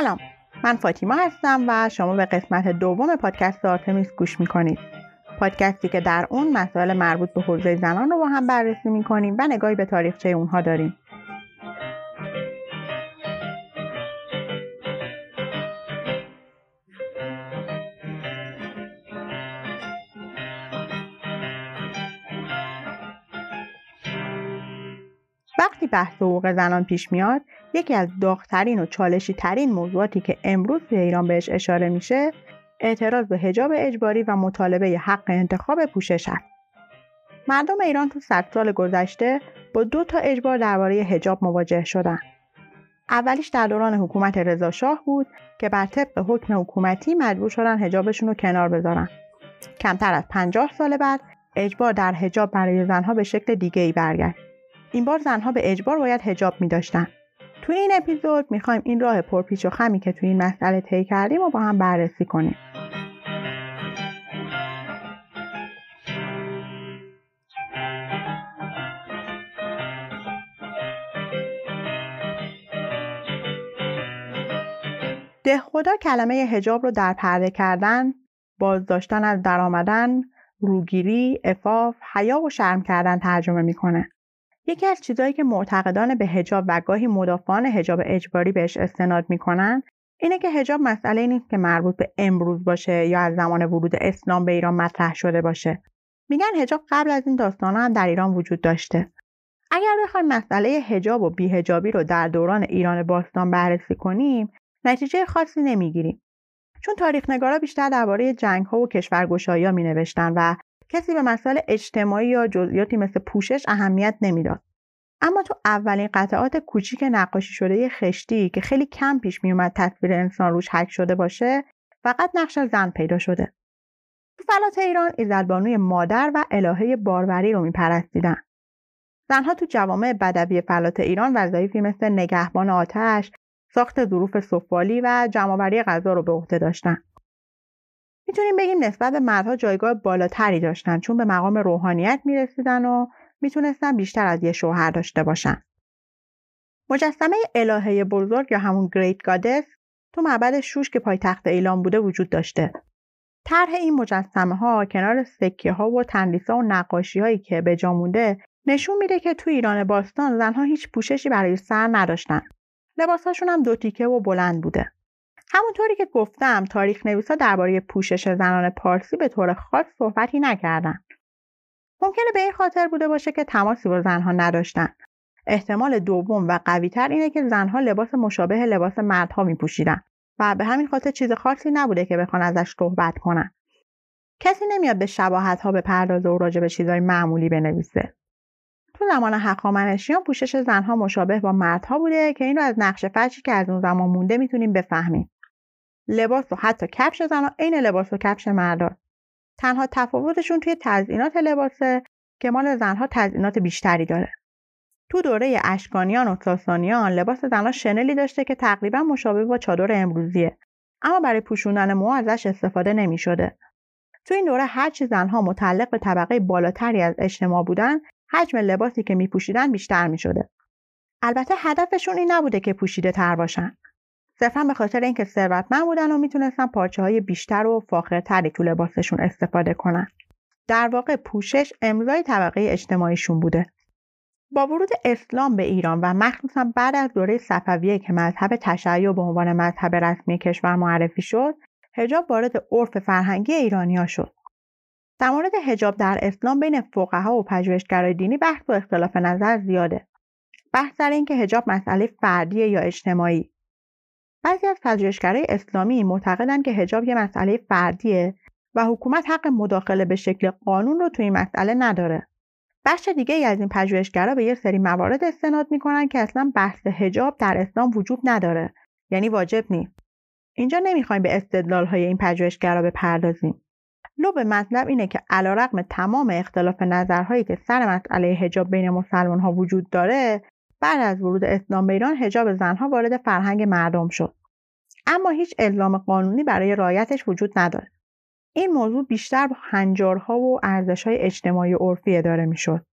سلام. من فاطیما هستم و شما به قسمت دوم پادکست آرتمیس گوش می‌کنید. پادکستی که در اون مسائل مربوط به حوزه زنان رو با هم بررسی می‌کنیم و نگاهی به تاریخچه اونها داریم. وقتی بحث حقوق زنان پیش میاد یکی از داغترین و چالشی ترین موضوعاتی که امروز توی ایران بهش اشاره میشه اعتراض به حجاب اجباری و مطالبه حق انتخاب پوشش است. مردم ایران تو صد سال گذشته با دو تا اجبار درباره حجاب مواجه شدن. اولیش در دوران حکومت رضا شاه بود که بر طبق حکم حکومتی مجبور شدن حجابشون رو کنار بذارن. کمتر از 50 سال بعد اجبار در حجاب برای زنها به شکل دیگه ای برگشت. این بار زنها به اجبار باید حجاب می داشتن. توی این اپیزود می‌خوایم این راه پرپیچ و خمی که توی این مسئله طی کردیم و با هم بررسی کنیم. خدا کلمه هجاب رو در پرده کردن، بازداشتن از درآمدن، روگیری، افاف، حیا و شرم کردن ترجمه می‌کنه. یکی از چیزهایی که معتقدان به هجاب و گاهی مدافعان هجاب اجباری بهش استناد می‌کنن اینه که هجاب مسئله نیست که مربوط به امروز باشه یا از زمان ورود اسلام به ایران مطرح شده باشه. میگن هجاب قبل از این داستان هم در ایران وجود داشته. اگر بخوایم مسئله هجاب و بیهجابی رو در دوران ایران باستان بررسی کنیم نتیجه خاصی نمی‌گیریم. چون تاریخ نگارا بیشتر درباره جنگ ها و کشورگشایی ها می نوشتن و کسی به مسائل اجتماعی یا جزئیاتی مثل پوشش اهمیت نمی‌داد. اما تو اولین قطعات کوچیک نقاشی شده خشتی که خیلی کم پیش میومد تصویر انسان روش حک شده باشه فقط نقش زن پیدا شده. تو فلات ایران ایزدبانوی مادر و الهه باروری رو میپرستیدن. زنها تو جوامع بدوی فلات ایران وظایفی مثل نگهبان آتش، ساخت ظروف سفالی و جمعآوری غذا رو به عهده داشتن. می‌تونیم بگیم نسبت به مردها جایگاه بالاتری داشتن چون به مقام روحانیت می‌رسیدن و می‌تونستن بیشتر از یه شوهر داشته باشن. مجسمه الهه بزرگ یا همون گریت گادس تو معبد شوش که پایتخت ایلام بوده وجود داشته. طرح این مجسمه ها کنار سکه ها و تندیس ها و نقاشی هایی که به جا مونده نشون میده که تو ایران باستان زنها هیچ پوششی برای سر نداشتن. لباسهاشون هم دو تیکه و بلند بوده. همونطوری که گفتم تاریخ نویسا درباره پوشش زنان پارسی به طور خاص صحبتی نکردن. ممکنه به این خاطر بوده باشه که تماسی با زنها نداشتن. احتمال دوم و قویتر اینه که زنها لباس مشابه لباس مردها می پوشیدن و به همین خاطر چیز خاصی نبوده که بخوان ازش صحبت کنن. کسی نمیاد به شباهت ها به پردازه و راجع به چیزهای معمولی بنویسه. تو زمان هخامنشیان پوشش زنها مشابه با مردها بوده که این رو از نقش فرشی که از اون زمان مونده می‌تونیم بفهمیم. لباس و حتی کفش زنها عین لباس و کفش مردان. تنها تفاوتشون توی تزئینات لباسه که مال زنها تزئینات بیشتری داره. تو دوره اشکانیان و ساسانیان لباس زنها شنلی داشته که تقریبا مشابه با چادر امروزیه اما برای پوشوندن مو ازش استفاده نمی شده. تو این دوره هرچی زنها متعلق به طبقه بالاتری از اجتماع بودن حجم لباسی که می پوشیدن بیشتر می شده. البته هدفشون این نبوده که پوشیده تر باشن. صرفا به خاطر اینکه ثروتمند بودن و می‌تونستن پارچه های بیشتر و فاخرتری تو لباسشون استفاده کنن. در واقع پوشش امضای طبقه اجتماعیشون بوده. با ورود اسلام به ایران و مخصوصا بعد از دوره صفویه که مذهب تشیع به عنوان مذهب رسمی کشور معرفی شد، حجاب وارد عرف فرهنگی ایرانیا شد. در مورد حجاب در اسلام بین فقها و پژوهشگرای دینی بحث و اختلاف نظر زیاده. بحث سر اینکه حجاب مسئله فردی یا اجتماعی بعضی از پژوهشگرای اسلامی معتقدند که حجاب یه مسئله فردیه و حکومت حق مداخله به شکل قانون رو توی این مسئله نداره. بخش دیگه ای از این پژوهشگرا به یه سری موارد استناد می‌کنن که اصلا بحث حجاب در اسلام وجود نداره. یعنی واجب نیست. اینجا نمی‌خوایم به استدلال های این پژوهشگرا بپردازیم. لب مطلب اینه که علیرغم تمام اختلاف نظرهایی که سر مسئله حجاب بین مسلمان ها وجود داره بعد از ورود اسلام به ایران حجاب زنها وارد فرهنگ مردم شد اما هیچ الزام قانونی برای رعایتش وجود نداره این موضوع بیشتر با هنجارها و ارزشهای اجتماعی و عرفی اداره می‌شد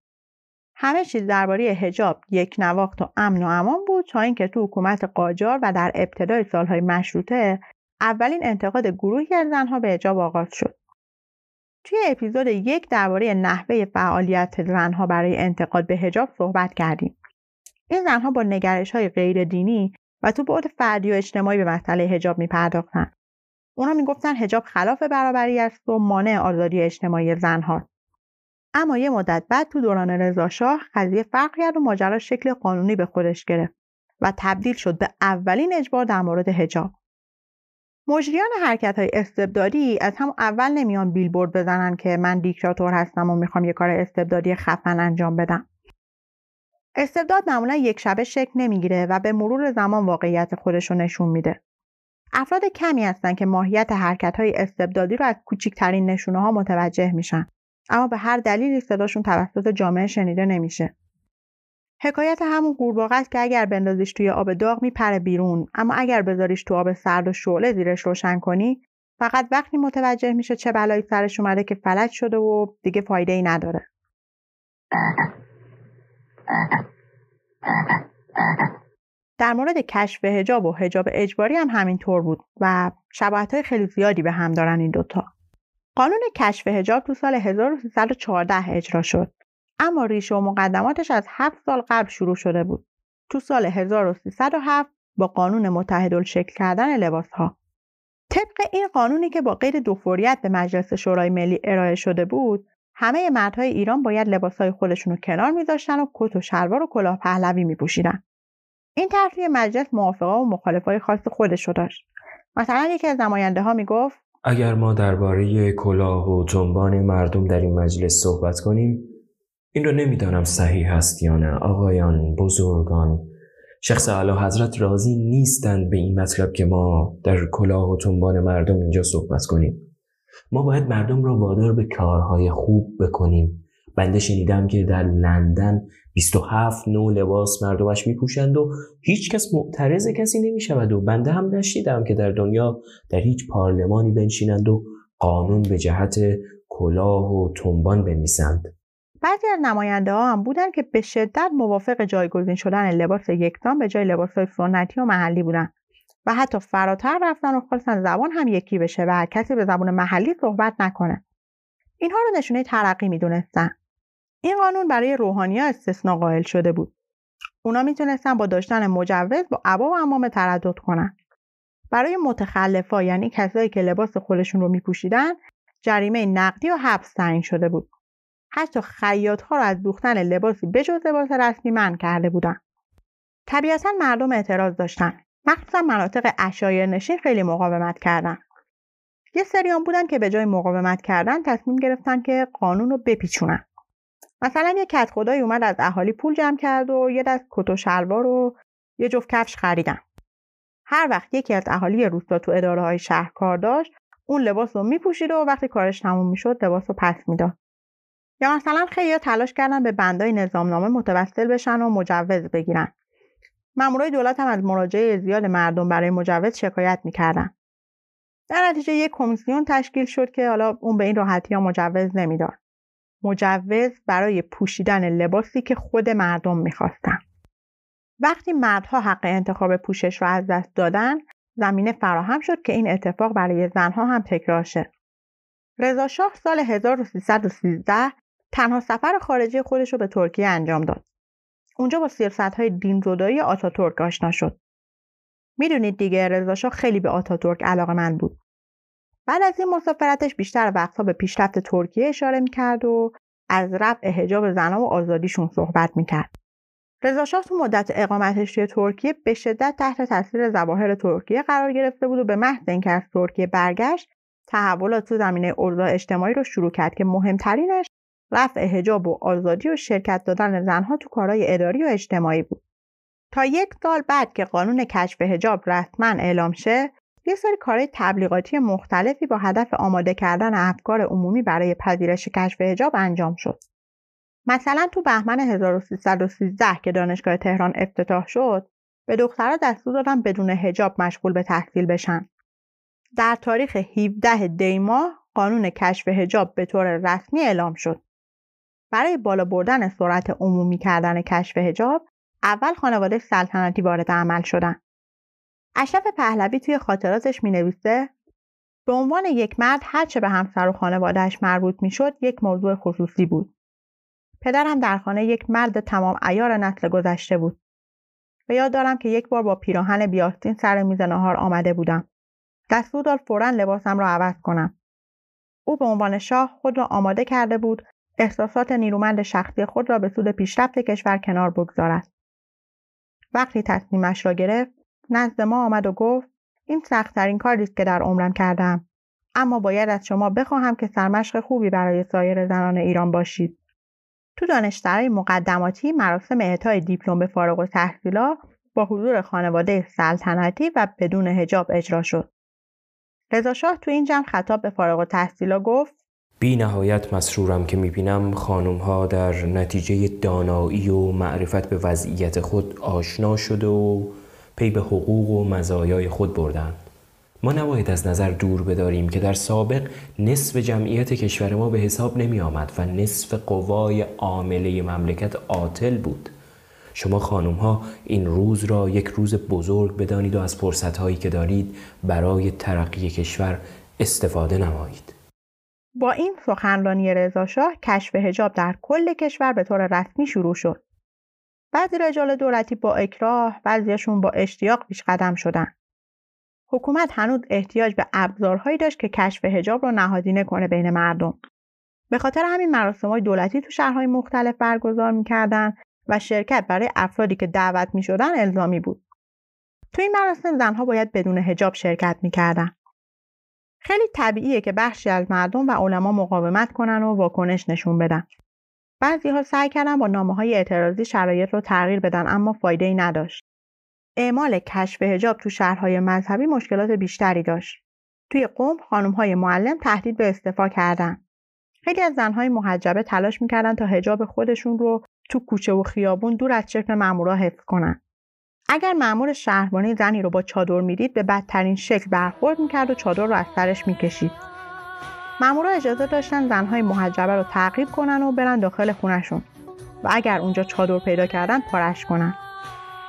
همه چیز درباره هجاب یک نواخت و امن و امان بود تا اینکه تو حکومت قاجار و در ابتدای سالهای مشروطه اولین انتقاد گروهی از زنها به هجاب آغاز شد. توی اپیزود یک درباره نحوه فعالیت زنها برای انتقاد به هجاب صحبت کردیم. این زنها با نگرش های غیر دینی و تو بعد فردی و اجتماعی به مسئله هجاب می پرداختن. اونا می‌گفتن هجاب خلاف برابری است و مانع آزادی اجتماعی زنها. اما یه مدت بعد تو دوران رضاشاه قضیه فرق کرد و ماجرا شکل قانونی به خودش گرفت و تبدیل شد به اولین اجبار در مورد هجاب. مجریان حرکت های استبدادی از هم اول نمیان بیلبورد بزنن که من دیکتاتور هستم و می‌خوام یه کار استبدادی خفن انجام بدم. استبداد معمولا یک شبه شکل نمی‌گیره و به مرور زمان واقعیت خودش رو نشون میده. افراد کمی هستن که ماهیت حرکت های استبدادی رو از کوچکترین نشونه ها متوجه میشن. اما به هر دلیلی صداشون توسط جامعه شنیده نمیشه. حکایت همون قورباغه است که اگر بندازیش توی آب داغ میپره بیرون اما اگر بذاریش تو آب سرد و شعله زیرش روشن کنی فقط وقتی متوجه میشه چه بلایی سرش اومده که فلج شده و دیگه فایده ای نداره. در مورد کشف هجاب و هجاب اجباری هم همینطور بود و شباهت های خیلی زیادی به هم دارن این دوتا. قانون کشف هجاب تو سال 1314 اجرا شد اما ریشه و مقدماتش از هفت سال قبل شروع شده بود. تو سال 1307 با قانون متحد شکل کردن لباس ها. طبق این قانونی که با قید دوفوریت به مجلس شورای ملی ارائه شده بود همه مردهای ایران باید لباسهای خودشون رو کنار میذاشتن و کت و شلوار و کلاه پهلوی میپوشیدن. این طرحی مجلس موافقه و مخالفای خاص خودش رو داشت. مثلا یکی از نماینده ها می‌گفت اگر ما درباره کلاه و جنبان مردم در این مجلس صحبت کنیم این رو نمی‌دانم صحیح است یا نه. آقایان بزرگان شخص اعلی حضرت راضی نیستند به این مطلب که ما در کلاه و جنبان مردم اینجا صحبت کنیم. ما باید مردم را وادار به کارهای خوب بکنیم. بنده شنیدم که در لندن 27 نوع لباس مردمش میپوشند و هیچ کس معترض کسی نمی‌شود و بنده هم نشیدم که در دنیا در هیچ پارلمانی بنشینند و قانون به جهت کلاه و تنبان بنویسند. بعضی از نماینده ها هم بودن که به شدت موافق جایگزین شدن لباس یکسان به جای لباس های سنتی و محلی بودن. و حتی فراتر رفتن و خواستن زبان هم یکی بشه و کسی به زبان محلی صحبت نکنه. اینها رو نشونه ترقی می‌دونستن. این قانون برای روحانیا استثنا قائل شده بود. اونا می‌تونستن با داشتن مجوز با عبا و امام تردد کنن. برای متخلفا یعنی کسایی که لباس خودشون رو میپوشیدن جریمه نقدی و حبس تعیین شده بود. حتی خیاط ها رو از دوختن لباسی بجز لباس رسمی من کرده بودن. طبیعتا مردم اعتراض داشتن. مخصوصا مناطق اشایر نشین خیلی مقاومت کردن. یه سریان بودن که به جای مقاومت کردن تصمیم گرفتن که قانون رو بپیچونن. مثلا یه کت خدایی اومد از اهالی پول جمع کرد و یه دست کت و شلوار و یه جفت کفش خریدن. هر وقت یکی از اهالی روستا تو اداره های شهر کار داشت اون لباس رو میپوشید و وقتی کارش تموم می‌شد لباس رو پس می‌داد. یا مثلا خیلی تلاش کردن به بندای نظامنامه متوسل بشن و مجوز بگیرن. مامورای دولت هم از مراجعه زیاد مردم برای مجوز شکایت می‌کردن. در نتیجه یک کمیسیون تشکیل شد که حالا اون به این راحتی ها مجوز نمی‌داد. مجوز برای پوشیدن لباسی که خود مردم می‌خواستن. وقتی مردها حق انتخاب پوشش را از دست دادن زمینه فراهم شد که این اتفاق برای زنها هم تکرار شد رضا شاه سال 1313 تنها سفر خارجی خودش رو به ترکیه انجام داد. اونجا با سیاست های دین زدایی آتاتورک آشنا شد. می‌دونید دیگه رضاشاه خیلی به آتاتورک علاقه من بود. بعد از این مسافرتش بیشتر وقتها به پیشرفت ترکیه اشاره می‌کرد و از رفع حجاب زنها و آزادیشون صحبت می‌کرد. رضاشاه تو مدت اقامتش توی ترکیه به شدت تحت تاثیر ظواهر ترکیه قرار گرفته بود و به محض اینکه از ترکیه برگشت تحولات تو زمینه اوضاع اجتماعی رو شروع کرد که مهمترینش رفع حجاب و آزادی و شرکت دادن زنها تو کارهای اداری و اجتماعی بود. تا یک سال بعد که قانون کشف حجاب رسما اعلام شه، یه سری کارهای تبلیغاتی مختلفی با هدف آماده کردن افکار عمومی برای پذیرش کشف حجاب انجام شد. مثلا تو بهمن 1313 که دانشگاه تهران افتتاح شد، به دخترها دستور دادن بدون حجاب مشغول به تحصیل بشن. در تاریخ 17 دی ماه قانون کشف حجاب به طور رسمی اعلام شد. برای بالا بردن سرعت عمومی کردن کشف هجاب اول خانواده سلطنتی وارد عمل شدن. اشرف پهلوی توی خاطراتش می نویسه به عنوان یک مرد هرچه به همسر و خانوادهش مربوط می شد یک موضوع خصوصی بود. پدرم در خانه یک مرد تمام ایار نسل گذشته بود. به یاد دارم که یک بار با پیراهن بیاستین سر میز نهار آمده بودم. دستور داد فورا لباسم را عوض کنم. او به عنوان شاه خود را آماده کرده بود احساسات نیرومند شخصی خود را به سود پیشرفت کشور کنار بگذارد. وقتی تصمیمش را گرفت نزد ما آمد و گفت این سختترین کاری است که در عمرم کردم اما باید از شما بخواهم که سرمشق خوبی برای سایر زنان ایران باشید تو دانشسرای مقدماتی مراسم اعطای دیپلم به فارغ التحصیلا با حضور خانواده سلطنتی و بدون هجاب اجرا شد رضا شاه تو این جمع خطاب به فارغ التحصیلا گفت بی نهایت مسرورم که می‌بینم خانم ها در نتیجه دانایی و معرفت به وضعیت خود آشنا شده و پی به حقوق و مزایای خود بردند. ما نباید از نظر دور بداریم که در سابق نصف جمعیت کشور ما به حساب نمی آمد و نصف قوای عامله مملکت عاطل بود. شما خانم ها این روز را یک روز بزرگ بدانید و از فرصت هایی که دارید برای ترقی کشور استفاده نمایید. با این سخنرانی رضاشاه کشف هجاب در کل کشور به طور رسمی شروع شد. بعضی رجال دولتی با اکراه، بعضیشون با اشتیاق پیش قدم شدن. حکومت هنوز احتیاج به ابزارهایی داشت که کشف هجاب را نهادینه کنه بین مردم. به خاطر همین مراسم های دولتی تو شهرهای مختلف برگزار می‌کردن و شرکت برای افرادی که دعوت می شدن الزامی بود. تو این مراسم زنها باید بدون هجاب شرکت می‌کردن. خیلی طبیعیه که بخشی از مردم و علما مقاومت کنن و واکنش نشون بدن. بعضی ها سعی کردن با نامه های اعتراضی شرایط رو تغییر بدن اما فایده ای نداشت. اعمال کشف هجاب تو شهرهای مذهبی مشکلات بیشتری داشت. توی قوم خانم های معلم تهدید به استعفا کردن. خیلی از زنهای محجبه تلاش می‌کردن تا هجاب خودشون رو تو کوچه و خیابون دور از چشم مامورا حفظ کنن. اگر مأمور شهربانی زنی رو با چادر می‌دید به بدترین شکل برخورد می‌کرد و چادر رو از سرش می‌کشید. مامورا اجازه داشتن زنهای محجبه رو تعقیب کنن و برن داخل خونشون و اگر اونجا چادر پیدا کردن پارش کنن.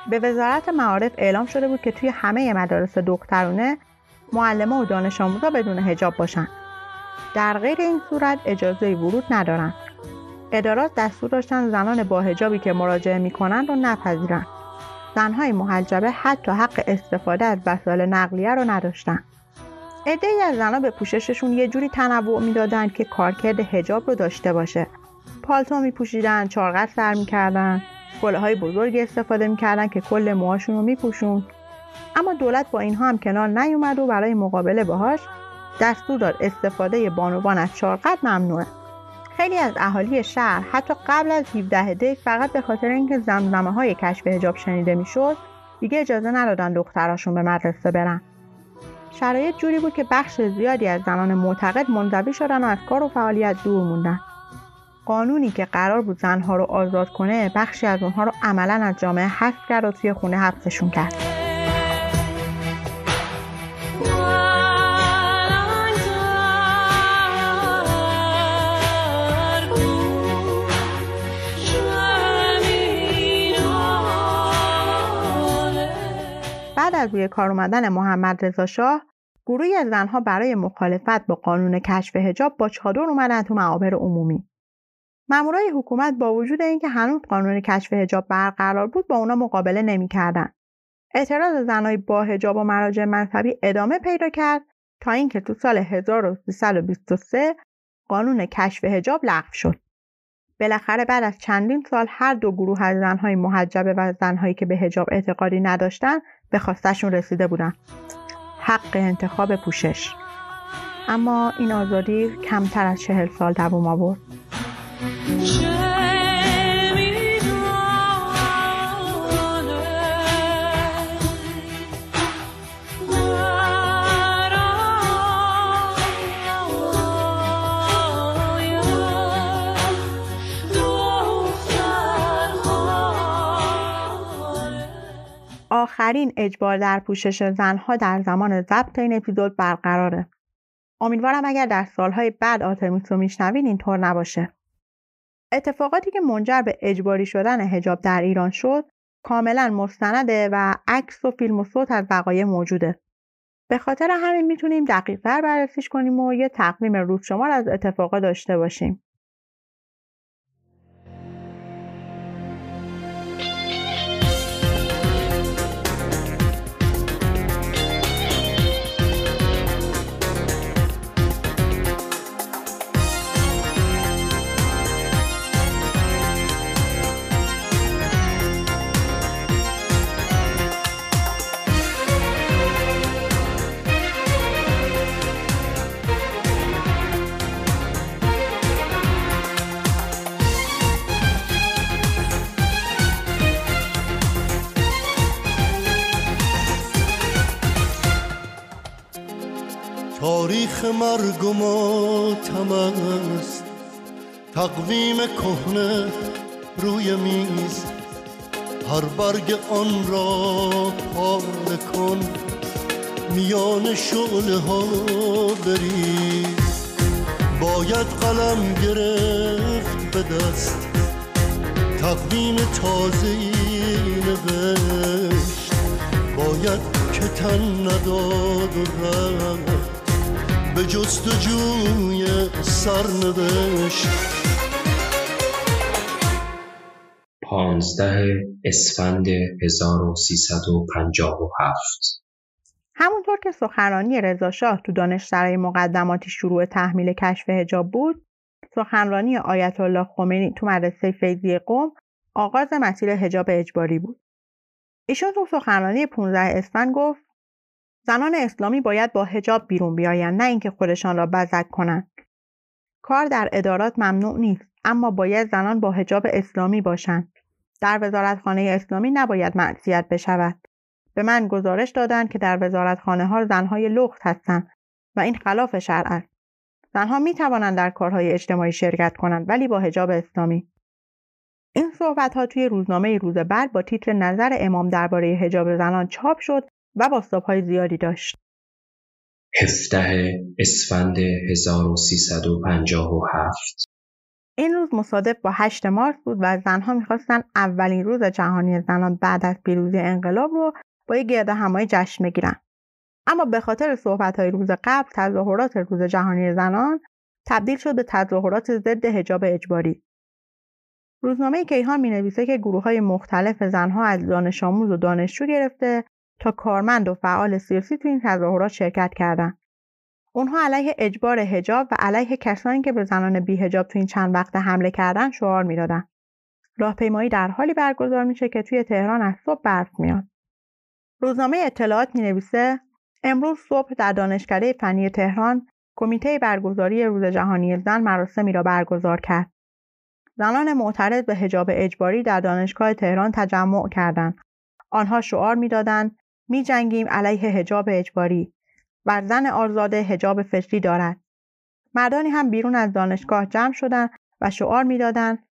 به وزارت معارف اعلام شده بود که توی همه مدارس دخترونه معلمه و دانش آموزا بدون هجاب باشن. در غیر این صورت اجازه ورود ندارن. ادارات دستور داشتن زنان با هجابی که مراجعه می‌کنن رو نپذیرن. زنهای محجبه حتی حق استفاده از وسایل نقلیه رو نداشتن. ای از زنها به پوشششون یه جوری تنوع می‌دادند که کارکرد هجاب رو داشته باشه. پالتو میپوشیدن چارقد سر می‌کردن گله های بزرگی استفاده می‌کردن که کل موهاشون رو میپوشون. اما دولت با اینها هم کنار نیومد و برای مقابله باهاش دستور داد استفاده بانوان از چارقد ممنوعه. خیلی از اهالی شهر حتی قبل از 17 دی فقط به خاطر اینکه زمزمه های کشف حجاب شنیده می‌شد دیگه اجازه ندادن دختراشون به مدرسه برن. شرایط جوری بود که بخش زیادی از زنان معتقد منزوی شدن و از کار و فعالیت دور موندن. قانونی که قرار بود زنها رو آزاد کنه بخشی از اونها رو عملا از جامعه حذف کرد و توی خونه حبسشون کرد. از روی کار اومدن محمد رضا شاه گروهی از زنها برای مخالفت با قانون کشف هجاب با چادر اومدن تو معابر عمومی. مامورای حکومت با وجود اینکه هنوز قانون کشف هجاب برقرار بود با اونا مقابله نمی‌کردن. اعتراض زنهای با هجاب و مراجع مذهبی ادامه پیدا کرد تا اینکه تو سال 1323 قانون کشف هجاب لغو شد. بالاخره بعد از چندین سال هر دو گروه از زنهای محجبه و زنهایی که به هجاب اعتقادی نداشتن به خواستشون رسیده بودن. حق انتخاب پوشش. اما این آزادی کمتر از چهل سال دوام آورد. آخرین اجبار در پوشش زنها در زمان ضبط این اپیزود برقراره. امیدوارم اگر در سالهای بعد آتمیس رو میشنوین اینطور نباشه. اتفاقاتی که منجر به اجباری شدن هجاب در ایران شد کاملا مستنده و عکس و فیلم و صوت از وقایع موجوده به خاطر همین می‌تونیم دقیقتر بررسیش کنیم و یه تقویم روز شمار از اتفاقا داشته باشیم تاریخ مرگ و ماتم است. تقویم کهنه روی میز. هر برگ آن را پاره کن. میان شعله ها باید قلم گرفت به دست. تقویم تازه نوشت. باید که تن نداد و رفت. به جستجوی سرنوشت. پانزده اسفند 1357 همونطور که سخنرانی رضاشاه تو دانشسرای مقدماتی شروع تحمیل کشف هجاب بود سخنرانی آیت الله خمینی تو مدرسه فیضی قوم آغاز مسیر هجاب اجباری بود. ایشون تو سخنرانی 15 اسفند گفت زنان اسلامی باید با هجاب بیرون بیایند نه اینکه خودشان را بزک کنند. کار در ادارات ممنوع نیست اما باید زنان با هجاب اسلامی باشند. در وزارتخانه اسلامی نباید معصیت بشود. به من گزارش دادند که در وزارتخانه ها زنهای لخت هستند و این خلاف شرع است. زنها می توانند در کارهای اجتماعی شرکت کنند ولی با هجاب اسلامی. این صحبت ها توی روزنامه روز بعد با تیتر نظر امام درباره هجاب زنان چاپ شد و های زیادی داشت. 17 اسفند 1357 این روز مصادف با 8 مارس بود و زنها می‌خواستن اولین روز جهانی زنان بعد از پیروزی انقلاب رو با یک گرد همایی جشن بگیرن. اما به خاطر صحبت های روز قبل تظاهرات روز جهانی زنان تبدیل شد به تظاهرات ضد حجاب اجباری. روزنامه کیهان می نویسه که گروه های مختلف زنها از دانش آموز و دانشجو گرفته تا کارمند و فعال سیاسی تو این تظاهرات شرکت کردند. اونها علیه اجبار هجاب و علیه کسانی که به زنان بیهجاب تو این چند وقت حمله کردن شعار می‌دادن. راهپیمایی در حالی برگزار میشه که توی تهران از صبح برف میاد. روزنامه اطلاعات می نویسه امروز صبح در دانشکده فنی تهران کمیته برگزاری روز جهانی زن مراسمی را برگزار کرد. زنان معترض به هجاب اجباری در دانشگاه تهران تجمع کردند. آنها شعار می‌دادند می جنگیم علیه هجاب اجباری. و زن آزاده هجاب فطری دارد. مردانی هم بیرون از دانشگاه جمع شدند و شعار می‌دادند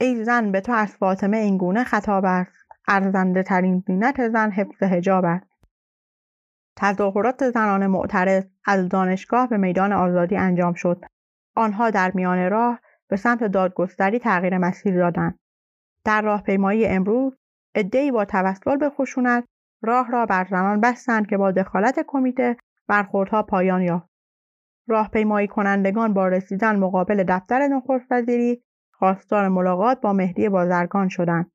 ای زن به تو از فاطمه اینگونه خطاب است. ارزنده ترین زینت زن حفظ هجاب است. تظاهرات زنان معترض از دانشگاه به میدان آزادی انجام شد. آنها در میان راه به سمت دادگستری تغییر مسیر دادند. در راهپیمایی امروز عدهای با توسل به خشونت راه را بر زنان بستند که با دخالت کمیته برخوردها پایان یافت راهپیمایی کنندگان با رسیدن مقابل دفتر نخست وزیری خواستار ملاقات با مهدی بازرگان شدند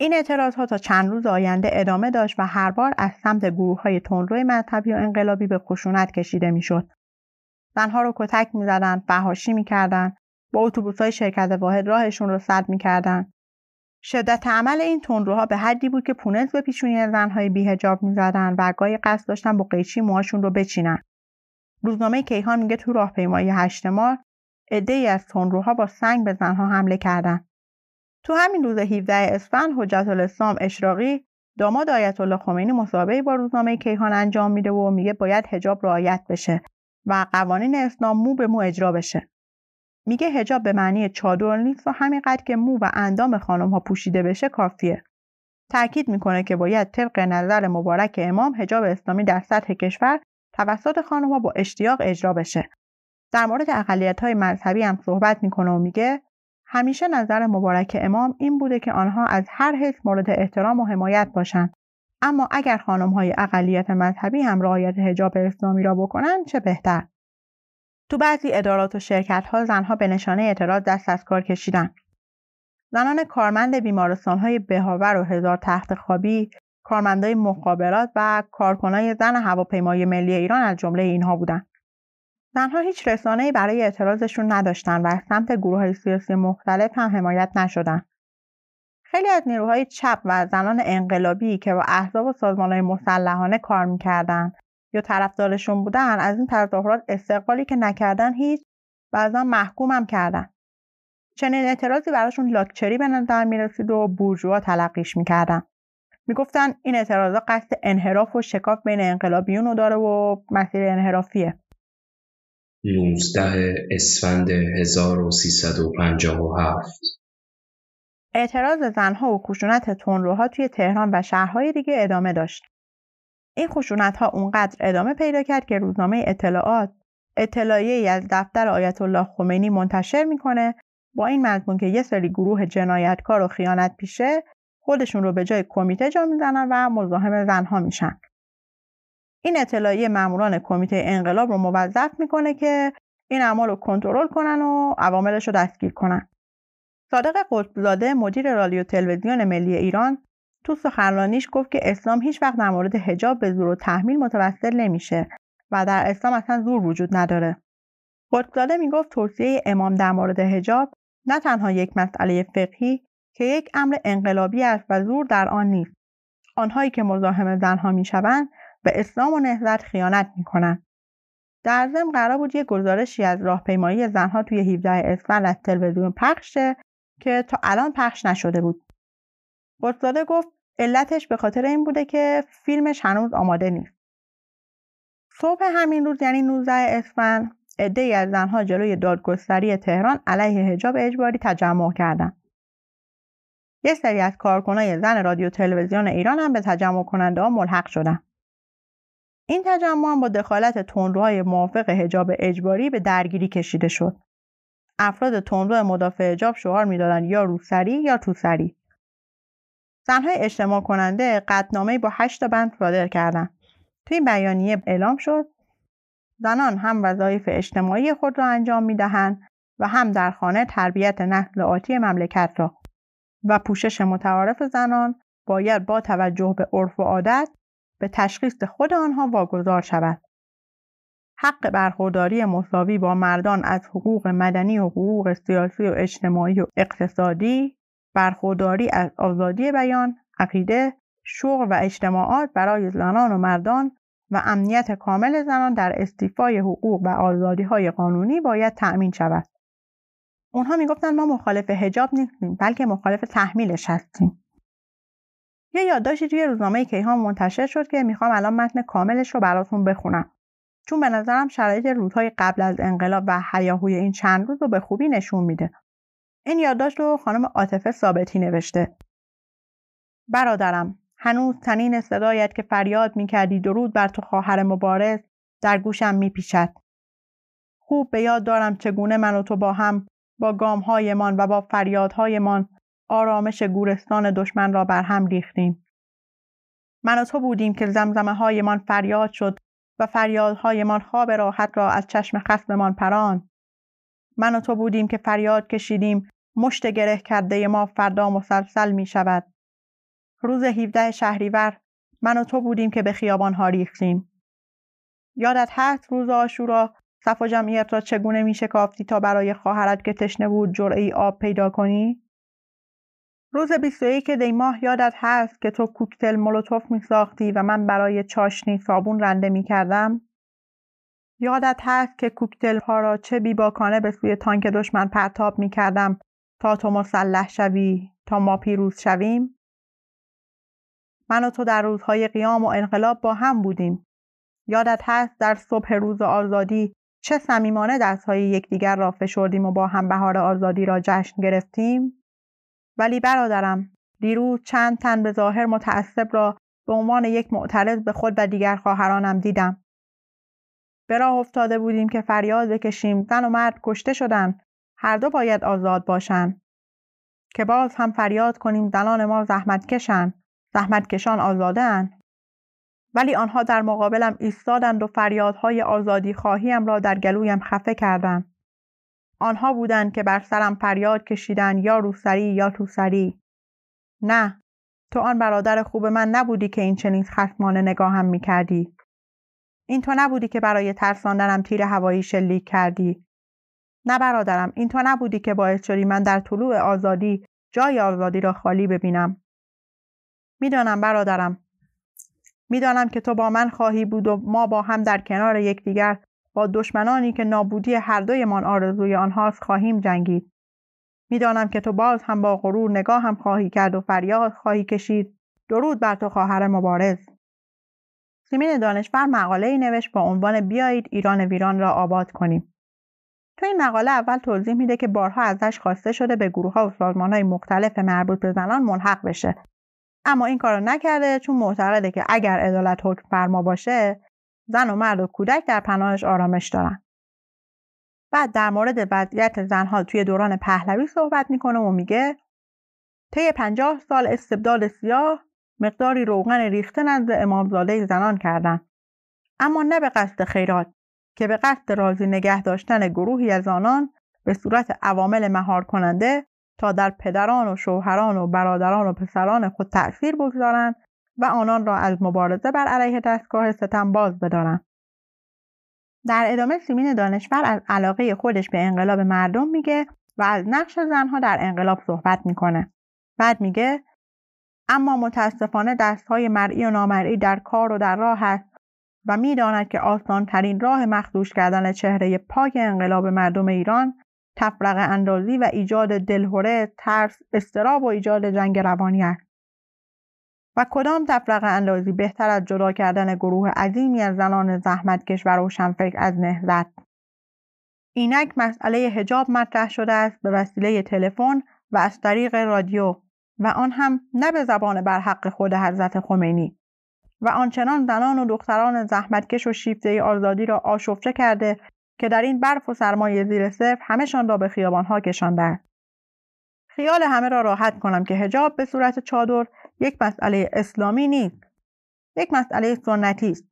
این اعتراض ها تا چند روز آینده ادامه داشت و هر بار از سمت گروه های تندروی مذهبی و انقلابی به خشونت کشیده می‌شد. زنها رو کتک می‌زدند، فحاشی می‌کردند، با اتوبوس های شرکت واحد راهشون رو سد می‌کردند. شدت عمل این تندروها به حدی بود که پونز به پیشونی زنهای بیهجاب می‌زدند و گاهی قصد داشتن با قیچی موهاشون رو بچینن. روزنامه کیهان میگه تو راهپیمایی هشت ماه عدهای از تندروها با سنگ به زنها حمله کردند تو همین روز 17 اسفند حجت الاسلام اشراقی داماد آیت الله خمینی مصاحبه با روزنامه کیهان انجام میده و میگه باید حجاب رعایت بشه و قوانین اسلام مو به مو اجرا بشه. میگه هجاب به معنی چادر نیست و همینقدر که مو و اندام خانم ها پوشیده بشه کافیه. تاکید می‌کنه که باید طبق نظر مبارک امام هجاب اسلامی در سطح کشور توسط خانم ها با اشتیاق اجرا بشه. در مورد اقلیت های مذهبی هم صحبت می‌کنه و میگه همیشه نظر مبارک امام این بوده که آنها از هر حیث مورد احترام و حمایت باشند اما اگر خانم های اقلیت مذهبی هم رعایت حجاب اسلامی را بکنند چه بهتر تو بعضی ادارات و شرکت ها زنها به نشانه اعتراض دست از کار کشیدن زنان کارمند بیمارستان های بهاور و هزار تخت خوابی کارمندای مخابرات و کارکنای زن هواپیمای ملی ایران از جمله اینها بودند زنها هیچ رسانه‌ای برای اعتراضشون نداشتن و از سمت گروه سیاسی مختلف هم حمایت نشدن. خیلی از نیروهای چپ و زنان انقلابی که با احزاب و سازمانهای مسلحانه کار می‌کردن یا طرفدارشون بودن از این تظاهرات استقبالی که نکردن هیچ بعضا محکوم هم کردن. چنین اعتراضی براشون لاکچری به نظر می‌رسید و بورژوا تلقیش می‌کردن. می‌گفتن این اعتراضا قصد انحراف و شکاف بین انقلابیون رو داره و مسیر انحرافیه. 19 اسفند 1357 اعتراض زنها و خشونت تندروها توی تهران و شهرهای دیگه ادامه داشت. این خشونت ها اونقدر ادامه پیدا کرد که روزنامه اطلاعات اطلاعیه از دفتر آیت الله خمینی منتشر می‌کنه با این مضمون که یه سری گروه جنایتکار و خیانت پیشه خودشون رو به جای کمیته جا می‌زنن و مزاحم زنها میشن. این اطلاعیه ماموران کمیته انقلاب رو موظف می‌کنه که این اعمال رو کنترل کنن و عواملش رو دستگیر کنن. صادق قطبزاده مدیر رادیو تلویزیون ملی ایران تو سخنرانیش گفت که اسلام هیچ وقت در مورد حجاب به زور و تحمیل متوسل نمیشه و در اسلام اصلا زور وجود نداره. قطبزاده می‌گفت توصیه امام در مورد حجاب نه تنها یک مسئله فقهی که یک امر انقلابی است و زور در آن نیست. آنهایی که مزاحم زنها می‌شوند به اسلام و نهضت خیانت می‌کنن. در ضمن قرار بود یه گزارشی از راهپیمایی زنها توی 17 اسفند از تلویزیون پخش که تا الان پخش نشده بود. قطزاده گفت علتش به خاطر این بوده که فیلمش هنوز آماده نیست. صبح همین روز یعنی 19 اسفند عدهای از زنها جلوی دادگستری تهران علیه حجاب اجباری تجمع کردند. یه سری از کارکنای زن رادیو تلویزیون ایران هم به تجمع کننده ها ملحق شدن. این تجمع هم با دخالت تندروهای موافق حجاب اجباری به درگیری کشیده شد. افراد تندرو مدافع حجاب شعار می‌دادند یا روسری یا توسری. زنهای اجتماع کننده قطنامه با هشت بند صادر کردند. توی این بیانیه اعلام شد زنان هم وظایف اجتماعی خود را انجام می دهند و هم در خانه تربیت نسل آتی مملکت را و پوشش متعارف زنان باید با توجه به عرف و عادت به تشخیص خود آنها واگذار شود. حق برخورداری مساوی با مردان از حقوق مدنی و حقوق سیاسی و اجتماعی و اقتصادی، برخورداری از آزادی بیان، عقیده، شغل و اجتماعات برای زنان و مردان و امنیت کامل زنان در استیفای حقوق و آزادی های قانونی باید تأمین شود. اونها می‌گفتن ما مخالف حجاب نیستیم بلکه مخالف تحمیلش هستیم. یه یادداشتی توی روزنامه کیهان منتشر شد که می‌خوام الان متن کاملش رو براتون بخونم. چون به نظرم شرایط روزهای قبل از انقلاب و حیاهوی این چند روز رو به خوبی نشون میده. این یادداشت رو خانم عاطفه ثابتی نوشته. برادرم هنوز تنین صدایت که فریاد می‌کردی درود بر تو خواهر مبارز در گوشم میپیچد. خوب به یاد دارم چگونه من و تو با هم با گامهایمان و با فریادهایمان آرامش گورستان دشمن را بر هم ریختیم. من و تو بودیم که زمزمه هایمان فریاد شد و فریادهایمان خواب راحت را از چشم خصممان پران. من و تو بودیم که فریاد کشیدیم مشت گره کرده ما فردا مسلسل می شود. روز 17 شهریور من و تو بودیم که به خیابان ها ریختیم. یادت هست روز آشورا صف و جمعیت را چگونه می شکافتی تا برای خواهرت که تشنه بود جرعی آب پیدا کنی؟ روز 21 دی ماه یادت هست که تو کوکتل مولوتوف می ساختی و من برای چاشنی صابون رنده می کردم؟ یادت هست که کوکتل ها را چه بیباکانه به سوی تانک دشمن پرتاب می کردم تا تو مسلح شوی تا ما پیروز شویم؟ من و تو در روزهای قیام و انقلاب با هم بودیم. یادت هست در صبح روز آزادی چه صمیمانه دستهای یکدیگر را فشردیم و با هم بهار آزادی را جشن گرفتیم؟ ولی برادرم دیروز چند تن به ظاهر متعصب را به عنوان یک معترض به خود و دیگر خواهرانم دیدم. به راه افتاده بودیم که فریاد بکشیم زن و مرد کشته شدن هر دو باید آزاد باشند که باز هم فریاد کنیم زنان ما زحمت کشن زحمت کشان آزاده ولی آنها در مقابلم ایستادند و فریادهای آزادی خواهیم را در گلویم خفه کردند. آنها بودند که بر سرم فریاد کشیدن یا روسری یا توسری. نه، تو آن برادر خوب من نبودی که این چنین خسمانه نگاهم می کردی. این تو نبودی که برای ترساندنم تیر هوایی شلیک کردی. نه برادرم این تو نبودی که باعث شدی من در طلوع آزادی جای آزادی را خالی ببینم. می‌دانم برادرم. می‌دانم که تو با من خواهی بود و ما با هم در کنار یکدیگر با دشمنانی که نابودی هر دویمان آرزوی آنهاست خواهیم جنگید. می‌دانم که تو باز هم با غرور نگاه هم خواهی کرد و فریاد خواهی کشید. درود بر تو خواهر مبارز. سیمین دانشور مقاله ای نوشت با عنوان بیایید ایران ویران را آباد کنیم. تو این مقاله اول توضیح میده که بارها ازش خواسته شده به گروه ها و سازمان های مختلف مربوط به زنان ملحق بشه. اما این کارو نکرده چون معتقده که اگر عدالت حکم فرما باشه زن و مرد و کودک در پناهش آرامش دارن. بعد در مورد وضعیت زنها توی دوران پهلوی صحبت می‌کنه و میگه طی پنجاه سال استبداد سیاه مقداری روغن ریخته نزد امامزاده زنان کردند اما نه به قصد خیرات که به قصد راضی نگه داشتن گروهی از آنان به صورت عوامل مهار کننده تا در پدران و شوهران و برادران و پسران خود تأثیر بگذارند و آنان را از مبارزه بر علیه دستگاه ستم باز بدارند. در ادامه سیمین دانشور از علاقه خودش به انقلاب مردم میگه و از نقش زنها در انقلاب صحبت می‌کنه. بعد میگه اما متاسفانه دستهای مرئی و نامرئی در کار و در راه است و می‌داند که آسان ترین راه مخدوش کردن چهره پاک انقلاب مردم ایران تفرق اندازی و ایجاد دلهوره، ترس، استراب و ایجاد جنگ روانی است. و کدام تفرق اندازی بهتر از جدا کردن گروه عظیمی از زنان زحمتکش و روشنفکر از نهزت اینک مسئله هجاب مطرح شده است به وسیله تلفن و از طریق رادیو و آن هم نه به زبان برحق خود حضرت خمینی و آنچنان زنان و دختران زحمتکش و شیفته آزادی را آشفته کرده که در این برف و سرمایه زیر صفر همهشان را به خیابانها کشانده خیال همه را راحت کنم که هجاب به صورت چادر یک مسئله اسلامی نیست یک مسئله سنتی است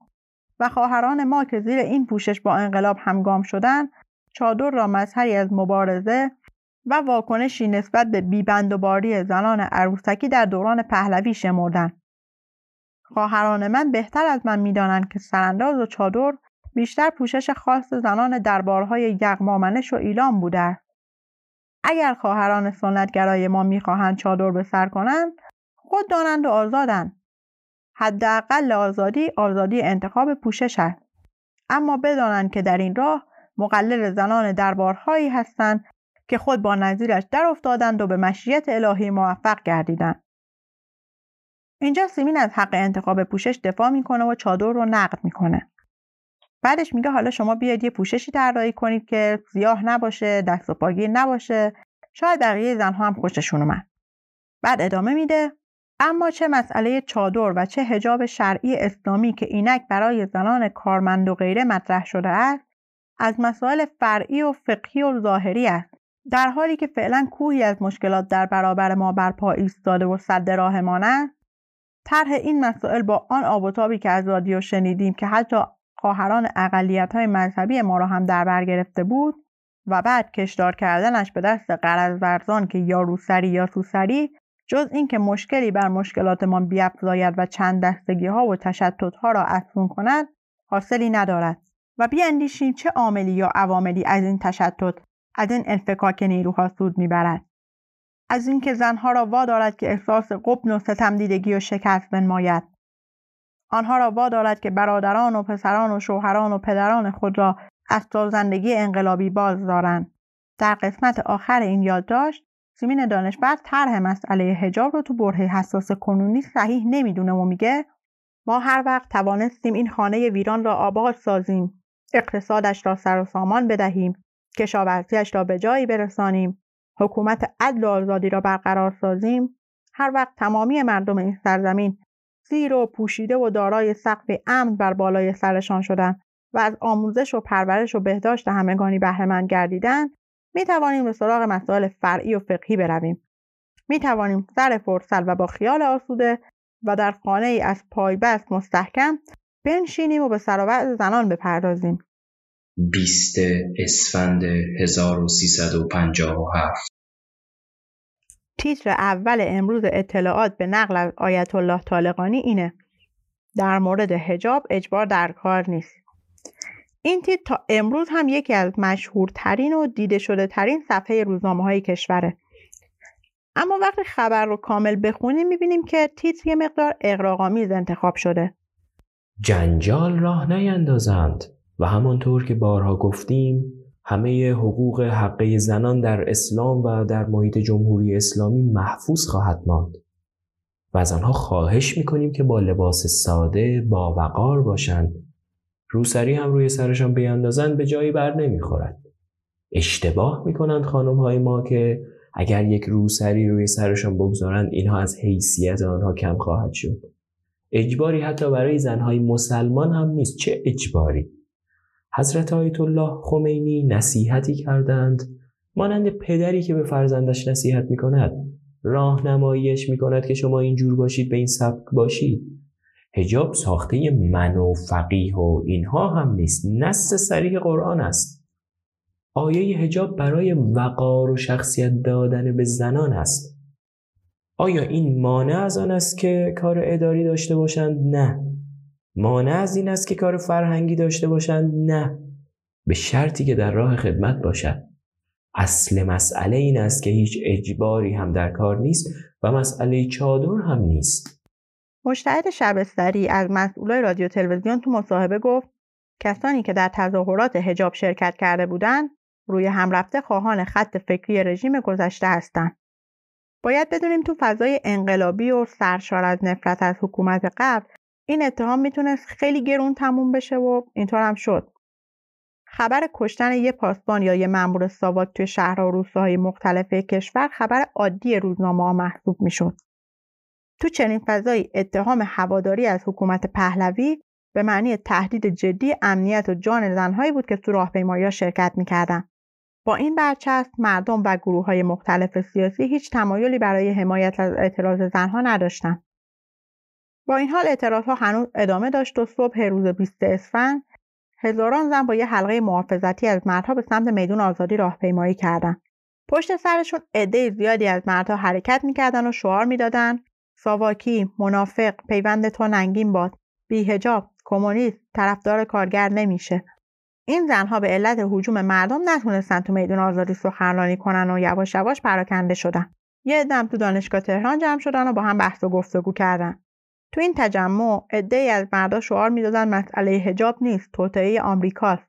و خواهران ما که زیر این پوشش با انقلاب همگام شدند چادر را مظهری از مبارزه و واکنشی نسبت به بیبند و باری زنان عروسکی در دوران پهلوی شمردند خواهران من بهتر از من می‌دانند که سرانداز و چادر بیشتر پوشش خاص زنان دربارهای یغمامنش و ایلام بوده اگر خواهران سنتگرای ما می‌خواهند چادر به سر کنند خود دانند و آزادند. حداقل آزادی آزادی انتخاب پوشش است. اما بدانند که در این راه مقلل زنان دربارهایی هستند که خود با نظیرش در افتادند و به مشیت الهی موفق گردیدند. اینجا سیمین از حق انتخاب پوشش دفاع می‌کنه و چادر رو نقد می‌کنه. بعدش میگه حالا شما بیاید یه پوششی طراحی کنید که سیاه نباشه دست و پاگیر نباشه. شاید بقیه زنها هم خوششون اومد. بعد ادامه میده. اما چه مسئله چادر و چه هجاب شرعی اسلامی که اینک برای زنان کارمند و غیره مطرح شده است از مسائل فرعی و فقهی و ظاهری است. در حالی که فعلا کوهی از مشکلات در برابر ما برپا ایستاده و صد راهمان است طرح این مسائل با آن آب و تابی که از رادیو شنیدیم که حتی خواهران اقلیت های مذهبی ما را هم در بر گرفته بود و بعد کشدار کردنش به دست قرض ورزان که یا روسری یا توسری جز اینکه مشکلی بر مشکلاتمان بیافزاید و چند دستگی ها و تشتت ها را افزون کند حاصلی ندارد و بیاندیشیم چه عاملی یا عواملی از این تشتت از این انفکاک نیروها سود می‌برد. از اینکه زنها را وادارد که احساس قبن و ستمدیدگی و شکست بنماید. آنها را وادارد که برادران و پسران و شوهران و پدران خود را از تازندگی انقلابی باز دارند. در قسمت آخر این یادداشت سیمین دانشور طرح مسئله هجاب رو تو برهه حساس کنونی صحیح نمی‌دونه و میگه ما هر وقت توانستیم این خانه ویران را آباد سازیم اقتصادش را سر و سامان بدهیم کشاورزیش را به جایی برسانیم حکومت عدل و آزادی را برقرار سازیم هر وقت تمامی مردم این سرزمین سیر و پوشیده و دارای سقف امن بر بالای سرشان شدند و از آموزش و پرورش و بهداشت همگانی بهرهمند گردیدن می توانیم به سراغ مسائل فرعی و فقهی برویم. می توانیم سر فرصل و با خیال آسوده و در خانه ای از پایبست مستحکم بنشینیم و به سراوت زنان بپردازیم. 20 اسفند 1357 تیتر اول امروز اطلاعات به نقل از آیت الله طالقانی اینه. در مورد هجاب اجبار در کار نیست. این تیتر تا امروز هم یکی از مشهورترین و دیده شده ترین صفحه روزنامه های کشوره. اما وقتی خبر رو کامل بخونیم می‌بینیم که تیتر یه مقدار اقراقامیز انتخاب شده. جنجال راه نیندازند. و همانطور که بارها گفتیم همه حقوق حقه زنان در اسلام و در محیط جمهوری اسلامی محفوظ خواهد ماند و از آنها خواهش می‌کنیم که با لباس ساده با وقار باشند. روسری هم روی سرشان بیاندازند به جایی بر نمی‌خورد. اشتباه می‌کنند خانم های ما که اگر یک روسری روی سرشان بگذارند اینها از حیثیت آنها کم خواهد شد. اجباری حتی برای زنهای مسلمان هم نیست. چه اجباری؟ حضرت آیت الله خمینی نصیحتی کردند. مانند پدری که به فرزندش نصیحت می کند راهنماییش می کند که شما اینجور باشید به این سبک باشید. هجاب ساخته من و فقیه و اینها هم نیست نص سریح قرآن است. آیه هجاب برای وقار و شخصیت دادن به زنان است. آیا این مانع از آن است که کار اداری داشته باشند؟ نه. مانع از این است که کار فرهنگی داشته باشند؟ نه. به شرطی که در راه خدمت باشد. اصل مسئله این است که هیچ اجباری هم در کار نیست و مسئله چادر هم نیست. مشتهد شبستری از مسئولای رادیو تلویزیون تو مصاحبه گفت کسانی که در تظاهرات هجاب شرکت کرده بودند روی هم رفته خواهان خط فکری رژیم گذشته هستند. باید بدونیم تو فضای انقلابی و سرشار از نفرت از حکومت قبل این اتهام می‌تونست خیلی گرون تموم بشه و اینطور هم شد. خبر کشتن یه پاسبان یا یه مأمور ساواک توی شهرها و روستاهای مختلف کشور خبر عادی روزنامه ها محسوب می‌شد. تو چنین فضایی اتهام هواداری از حکومت پهلوی به معنی تهدید جدی امنیت و جان زنهایی بود که تو راهپیمایی شرکت می‌کردن. با این برچسب مردم و گروه های مختلف سیاسی هیچ تمایلی برای حمایت از اعتراض زنها نداشتند. با این حال اعتراض ها هنوز ادامه داشت و صبح روز 20 اسفند هزاران زن با یه حلقه محافظتی از مردها به سمت میدون آزادی راهپیمایی کردند. پشت سرشون عده زیادی از مردها حرکت می‌کردن و شعار می‌دادند ساواکی منافق پیوند تو ننگین باد. بیهجاب کمونیست طرفدار کارگر نمیشه. این زنها به علت حجوم مردم نتونستن تو میدون آزادی سخنرانی کنن و یواش یواش پراکنده شدن. یه عدم تو دانشگاه تهران جمع شدن و با هم بحث و گفتگو کردن. تو این تجمع عدهای از مردا شعار می‌دادن مسئله حجاب نیست توطئه آمریکاست.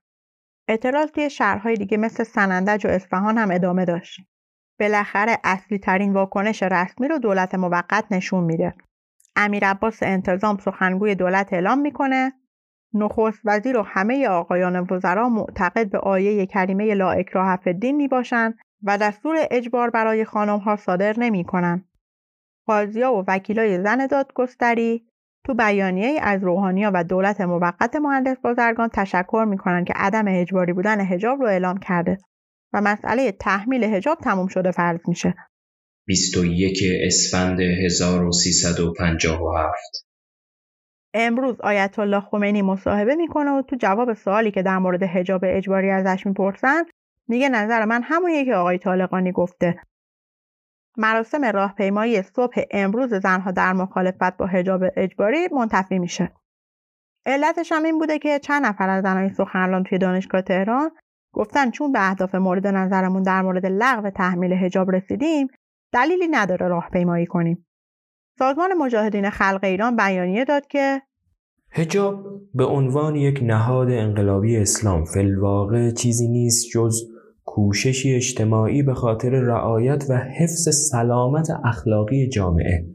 اعتراض توی شهرهای دیگه مثل سنندج و اصفهان هم ادامه داشت. بالاخره اصلی ترین واکنش رسمی رو دولت موقت نشون میده. امیر عباس انتظام سخنگوی دولت اعلام می‌کنه. نخست وزیر و همه آقایان وزرا معتقد به آیه کریمه لا اکراه فی الدین می باشند و دستور اجبار برای خانم ها صادر نمی کنند. قاضیا و وکیلای زن دادگستری تو بیانیه از روحانیا و دولت موقت مهندس بازرگان تشکر می‌کنن که عدم اجباری بودن حجاب رو اعلام کرده و مسئله تحمیل حجاب تموم شده فرض میشه. 21 اسفند 1357 امروز آیت الله خمینی مصاحبه می‌کنه و تو جواب سوالی که در مورد حجاب اجباری ازش می‌پرسن میگه نظر من همونیه که آقای طالقانی گفته مراسم راهپیمایی صبح امروز زنها در مخالفت با حجاب اجباری منتفی میشه. علتش هم این بوده که چند نفر از زنهای سخنران توی دانشگاه تهران گفتن چون به اهداف مورد نظرمون در مورد لغو تحمیل حجاب رسیدیم دلیلی نداره راهپیمایی کنیم. سازمان مجاهدین خلق ایران بیانیه داد که هجاب به عنوان یک نهاد انقلابی اسلام فلواقع چیزی نیست جز کوششی اجتماعی به خاطر رعایت و حفظ سلامت اخلاقی جامعه.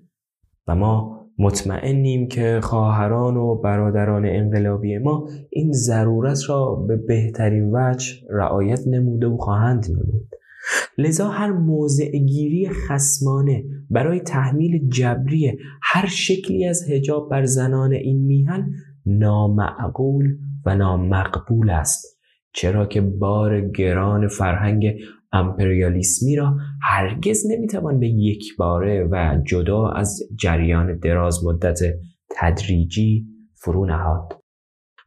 و ما مطمئنیم که خواهران و برادران انقلابی ما این ضرورت را به بهترین وجه رعایت نموده و خواهند نمود. لذا هر موضع گیری خسمانه برای تحمیل جبری هر شکلی از هجاب بر زنان این میهن نامعقول و نامقبول است. چرا که بار گران فرهنگ امپریالیسمی را هرگز نمی‌توان به یک باره و جدا از جریان دراز مدت تدریجی فرو نهاد.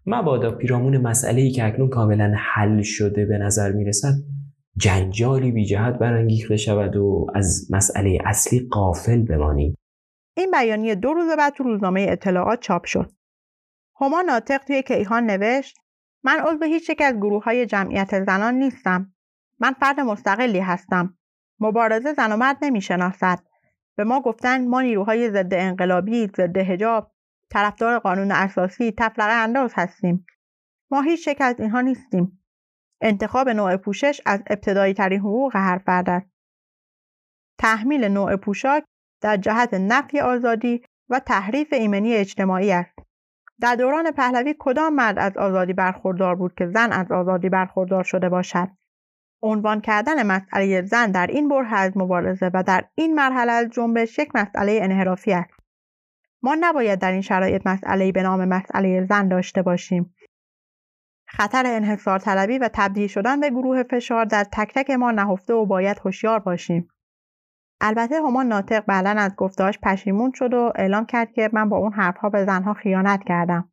مبادا پیرامون مسئله ای که اکنون کاملا حل شده به نظر می رسد جنجالی بی جهت برانگیخته شود و از مسئله اصلی قافل بمانیم. این بیانیه دو روز بعد تو روزنامه اطلاعات چاپ شد. هما ناطق توی کیهان نوشت من عضو هیچ یک از گروه های جمعیت زنان نیستم. من فرد مستقلی هستم. مبارزه زن و مرد نمی‌شناسد. به ما گفتن ما نیروهای ضد انقلابی ضد حجاب طرفدار قانون اساسی تفلقه انداز هستیم. ما هیچ یک از اینها نیستیم. انتخاب نوع پوشش از ابتدایی ترین حقوق هر فرد است. تحمیل نوع پوشاک در جهت نفی آزادی و تحریف ایمنی اجتماعی است. در دوران پهلوی کدام مرد از آزادی برخوردار بود که زن از آزادی برخوردار شده باشد؟ عنوان کردن مسئله زن در این بره از مبارزه و در این مرحله از جنبش یک مسئله انحرافی است. ما نباید در این شرایط مسئله به نام مسئله زن داشته باشیم. خطر انحصار طلبی و تبدیل شدن به گروه فشار در تک تک ما نهفته و باید هوشیار باشیم. البته همان ناطق بعدا از گفتهاش پشیمون شد و اعلام کرد که من با اون حرفها به زنها خیانت کردم.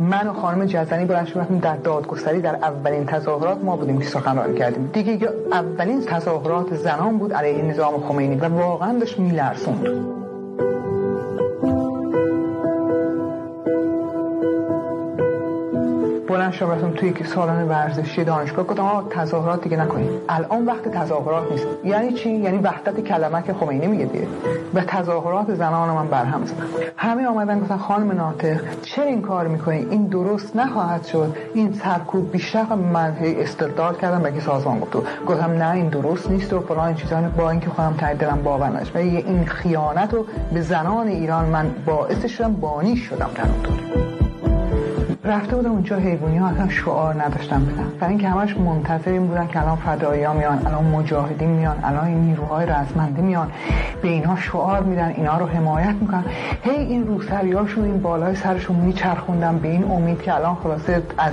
من و خانم جزنی بلند شدیم در دادگستری در اولین تظاهرات ما بودیم که سخنرانی کردیم. دیگه اولین تظاهرات زنان بود علیه نظام خمینی و واقعا داشت میلرسوند بلند شدم توی سالن ورزشی دانشگاه گفتم آقا تظاهرات دیگه نکنیم الان وقت تظاهرات نیست. یعنی چی؟ یعنی وحدت کلمه که خمینی میگه دیگه. به تظاهرات زنان من برهم زدن. همه آمدن گفتن خانم ناطق چه این کار می‌کنی؟ این درست نخواهد شد. این سرکوب بیشتر من استدلال کردم بگی سازمان گفت؟ گفتم نه این درست نیست و فلان چیزا. با اینکه خودم دلم باور نشد این خیانت رو به زنان ایران من باعث شدم بانی شدم در اون رفته بودم اونجا حیوانی ها اصلا شعار نداشتم بدم برای اینکه همش منتظر این بودن که الان فدایی ها میان الان مجاهدین میان الان این نیروهای رزمنده میان. به اینها شعار میدن اینا رو حمایت می‌کنن. هی این روسری هاشون این بالای سرشون میچرخوندن به این امید که الان خلاصه از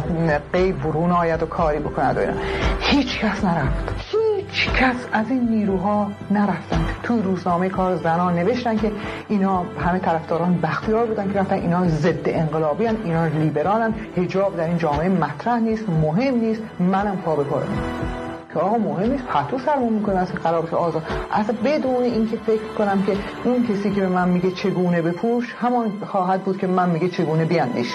قیب ورون آید و کاری بکند و اینا. هیچ کس نرفت. هیچ کس از این نیروها نرفتن. تو روزنامه کار زنان نوشتن که اینا همه طرفداران بختیار بودن که رفتن. اینا ضد انقلابی هن. اینا لیبرالن. حجاب در این جامعه مطرح نیست مهم نیست. منم پا به که آقا مهم نیست پتو سرمون می‌کنه اصلا قرار آزاد. اصلا بدون اینکه فکر کنم که اون کسی که به من میگه چگونه بپوش همان خواهد بود که من میگه چگونه بیاندیش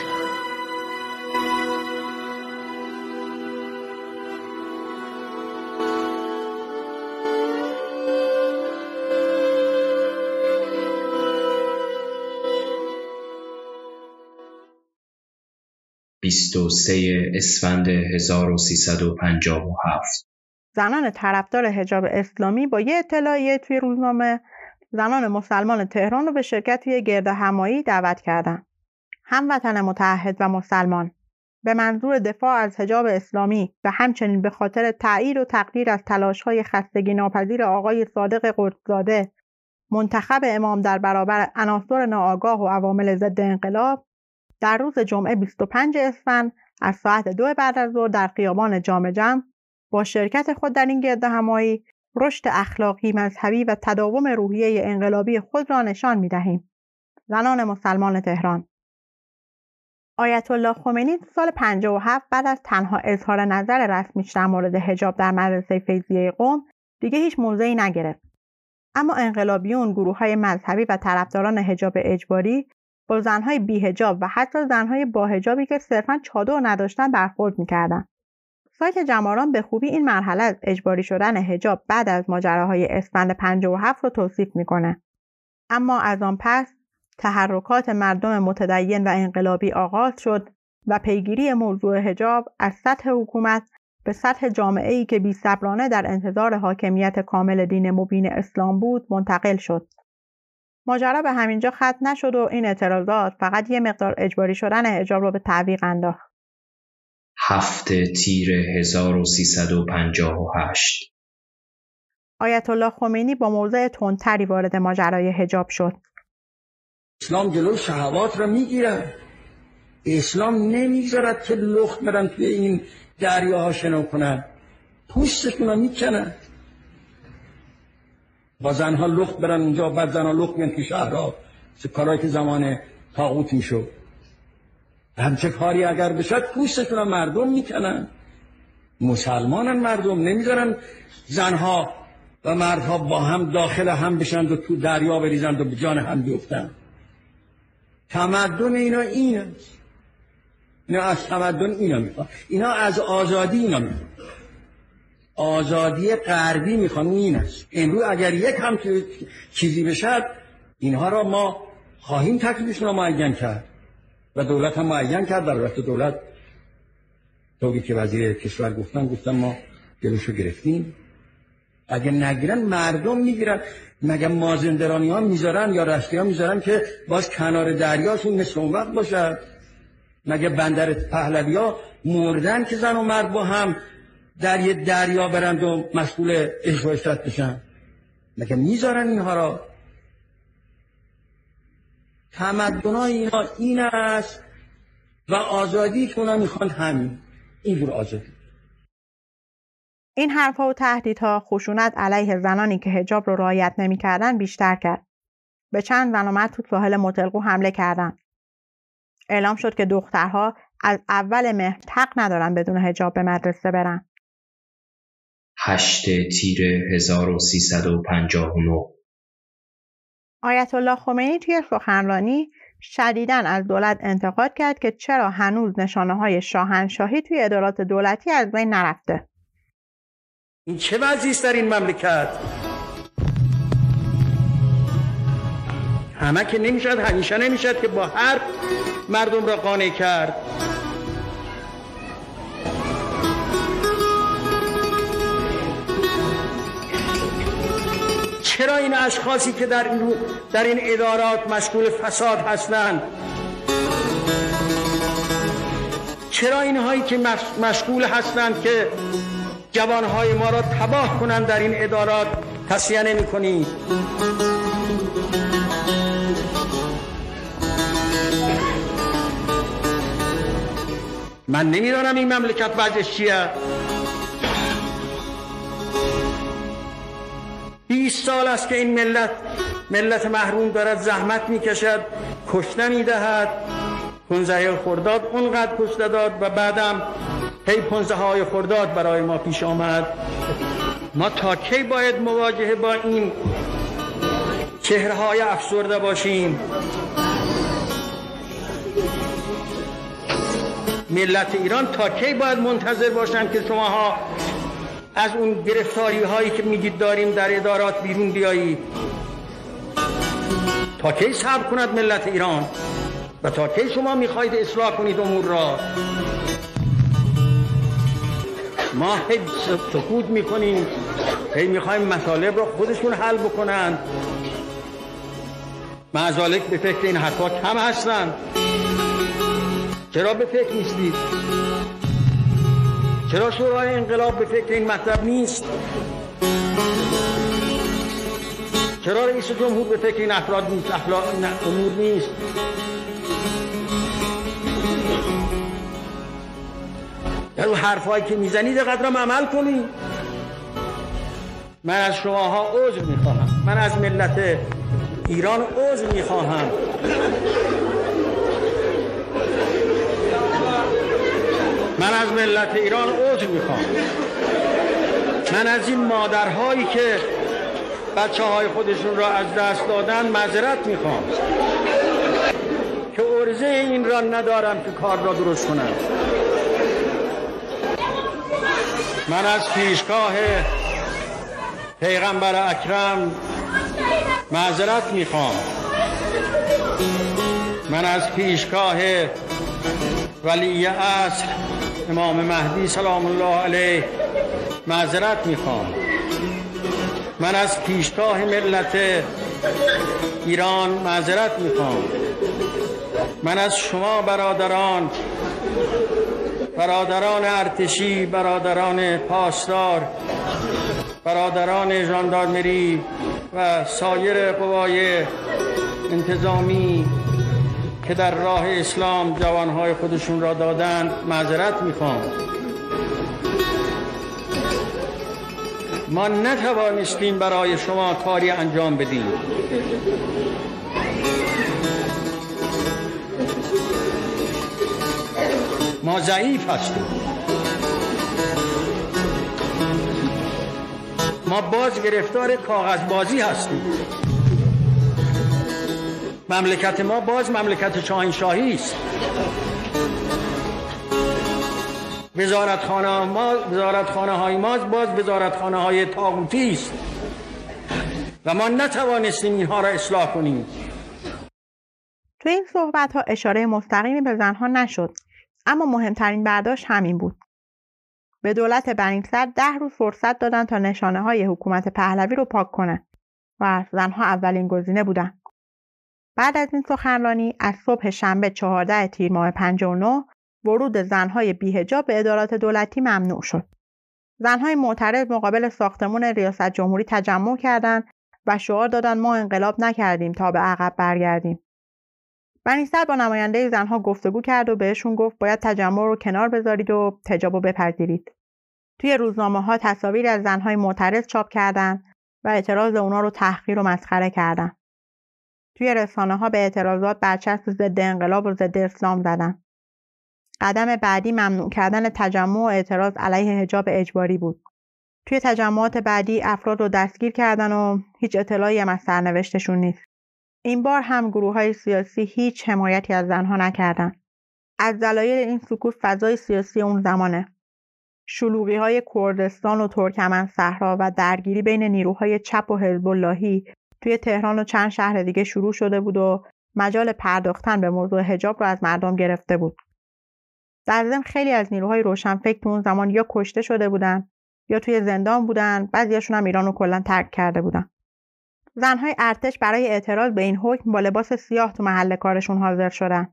سه اسفند 1357 زنان طرفدار حجاب اسلامی با یه اطلاعیه توی روزنامه زنان مسلمان تهران رو به شرکت توی گرد همایی دعوت کردن. هموطن متحد و مسلمان به منظور دفاع از حجاب اسلامی و همچنین به خاطر تأیید و تقدیر از تلاش‌های خستگی ناپذیر آقای صادق قدسزاده منتخب امام در برابر عناصر ناآگاه و عوامل ضد انقلاب در روز جمعه 25 اسفند از ساعت دو بعد از ظهر در خیابان جام جمع با شرکت خود در این گرد همایی رشد اخلاقی مذهبی و تداوم روحیه انقلابی خود را نشان می دهیم. زنان مسلمان تهران آیت الله خمینی سال 57 بعد از تنها اظهار نظر رسمیش در مورد حجاب در مدرسه فیضیه قوم دیگه هیچ موضعی نگرفت. اما انقلابیون گروه های مذهبی و طرفداران حجاب اجباری با زنهای بیهجاب و حتی زنهای با هجابی که صرفا چادر نداشتن برخورد می‌کردن سایت جماران به خوبی این مرحله از اجباری شدن هجاب بعد از ماجراهای اسفند 57 رو توصیف می‌کنه اما از آن پس تحرکات مردم متدین و انقلابی آغاز شد و پیگیری موضوع هجاب از سطح حکومت به سطح جامعه ای که بی در انتظار حاکمیت کامل دین مبین اسلام بود منتقل شد. ماجرا به همینجا ختم نشد و این اعتراضات فقط یه مقدار اجباری شدن حجاب رو به تعویق انداخت. هفته تیر 1358 آیت الله خمینی با موضع تندتری وارد ماجرای حجاب شد. اسلام جلو شهوات را می‌گیرد اسلام نمی‌ذارد که لخت برن توی این دریاها شنا کنن پوستشون رو می‌کنن با زنها لخت برن اونجا بعد زنها لخت بیان تو شهرها کارهایی که زمان تاغوت می‌شد. همچه کاری اگر بشد پوستشون مردم می‌کنن. مسلمانن مردم نمی‌ذارن زنها و مردها با هم داخل هم بشن و تو دریا بریزند و به جان هم بیفتن. تمدن اینا این اینا از تمدن اینا می‌خوان. اینا از آزادی اینا می‌خوان. آزادی غربی می‌خوان این است. امروز اگر یک هم چیزی بشد اینها را ما خواهیم تکلیفشون را معین کرد. و دولت هم معین کرد. در وقت دولت طوری که وزیر کشور گفتن گفتن ما جلوشو گرفتیم. اگه نگیرن مردم می‌گیرن. مگه مازندرانی ها می‌ذارن یا رشتی ها می‌ذارن که باز کنار دریاشون مثل اون وقت باشد مگه بندر پهلوی ها مردن که زن و مرد با هم در یه دریا برند و مسئول عشق بشن مگه می‌ذارن اینها را تمدن اینا این است و آزادی که می‌خوان همین اینجور آزادی این حرفها و تهدیدها خشونت علیه زنانی که هجاب رو رعایت نمی‌کردن بیشتر کرد. به چند زن و تو ساحل متلقو حمله کردند. اعلام شد که دخترها از اول مهر حق ندارن بدون هجاب به مدرسه برن. 8 تیر 1359 آیت الله خمینی توی سخنرانی شدیداً از دولت انتقاد کرد که چرا هنوز نشانه های شاهنشاهی توی ادارات دولتی از بین نرفته. این چه وضعی در این مملکت؟ همه که نمی‌شد همیشه نمی‌شد که با هر مردم را قانع کرد. چرا این اشخاصی که در این, در این ادارات مشغول فساد هستند؟ چرا اینهایی که مشغول هستند که جوانهای ما را تباه کنند در این ادارات؟ تصیه نمی کنید من نمی‌دانم این مملکت وضعش چیه. 20 سال است که این ملت ملت محروم دارد زحمت می‌کشد کشته می‌دهد. پونزه خرداد اونقدر کشته داد و بعدم هی پونزه های خرداد برای ما پیش آمد. ما تا کی باید مواجهه با این چهره های افسرده باشیم؟ ملت ایران تا کی باید منتظر باشند که شماها از اون گرفتاری هایی که میگید داریم در ادارات بیرون بیایید. تا کی صبر کند ملت ایران؟ و تا کی شما می‌خواهید اصلاح کنید امور را؟ ما هی سکوت می‌کنیم. هی می‌خوایم مطالب را خودشون حل بکنند معذالک به فکر این حرفا کم هستند چرا به فکر نیستید؟ چرا شورای انقلاب به فکر این مطلب نیست؟ چرا رئیس جمهور به فکر این افراد نیست؟ اخلاق امور نیست. در اون حرفایی که می‌زنید قدرم عمل کنید. من از شماها عذر می‌خواهم. من از ملت ایران عذر می‌خواهم. من از ملت ایران عذر می‌خوام. من از این مادرهایی که بچه های خودشون را از دست دادن معذرت می‌خوام. که ارزه این را ندارم که کار را درست کنم. من از پیشگاه پیغمبر اکرم معذرت می‌خوام. من از پیشگاه ولی اصل امام مهدی سلام الله علیه معذرت می‌خوام. من از پیشگاه ملت ایران معذرت می‌خوام. من از شما برادران برادران ارتشی برادران پاسدار برادران ژاندارمری و سایر قوای انتظامی که در راه اسلام جوانهای خودشون را دادند معذرت می‌خوام. ما نتوانستیم برای شما کاری انجام بدیم. ما ضعیف هستیم. ما باز گرفتار کاغذ بازی هستیم. مملکت ما باز مملکت شاهنشاهی است. وزارت خانه ما وزارت خانه های ما باز وزارت خانه های تاغوتی است. و ما نتوانستیم اینها را اصلاح کنیم. تو این صحبت ها اشاره مستقیمی به زنها نشد اما مهمترین برداشت همین بود. به دولت بنی ده روز فرصت دادن تا نشانه های حکومت پهلوی رو پاک کنه و زنها اولین گزینه بودن. بعد از این سخنرانی از صبح شنبه 14 تیر ماه 59 ورود زنهای بیهجاب به ادارات دولتی ممنوع شد. زنهای معترض مقابل ساختمون ریاست جمهوری تجمع کردند و شعار دادن ما انقلاب نکردیم تا به عقب برگردیم. بنیستر با نماینده زنها گفتگو کرد و بهشون گفت باید تجمع رو کنار بذارید و تجاب رو بپذیرید. توی روزنامه ها تصاویر از زنهای معترض چاپ کردند و اعتراض اونا رو تحقیر و مسخره کردند. توی رسانه ها به اعتراضات برچسب ضد انقلاب و ضد اسلام زدن. قدم بعدی ممنوع کردن تجمع و اعتراض علیه حجاب اجباری بود. توی تجمعات بعدی افراد رو دستگیر کردن و هیچ اطلاعی هم از سرنوشتشون نیست. این بار هم گروه های سیاسی هیچ حمایتی از زنها نکردن. از دلایل این سکوت فضای سیاسی اون زمانه. شلوغی های کردستان و ترکمن صحرا و درگیری بین نیروهای چپ و حزب اللهی توی تهران و چند شهر دیگه شروع شده بود و مجال پرداختن به موضوع حجاب رو از مردم گرفته بود. در ضمن خیلی از نیروهای روشنفکر اون زمان یا کشته شده بودن یا توی زندان بودن بعضیاشون هم ایران رو کلا ترک کرده بودن. زنهای ارتش برای اعتراض به این حکم با لباس سیاه تو محل کارشون حاضر شدن.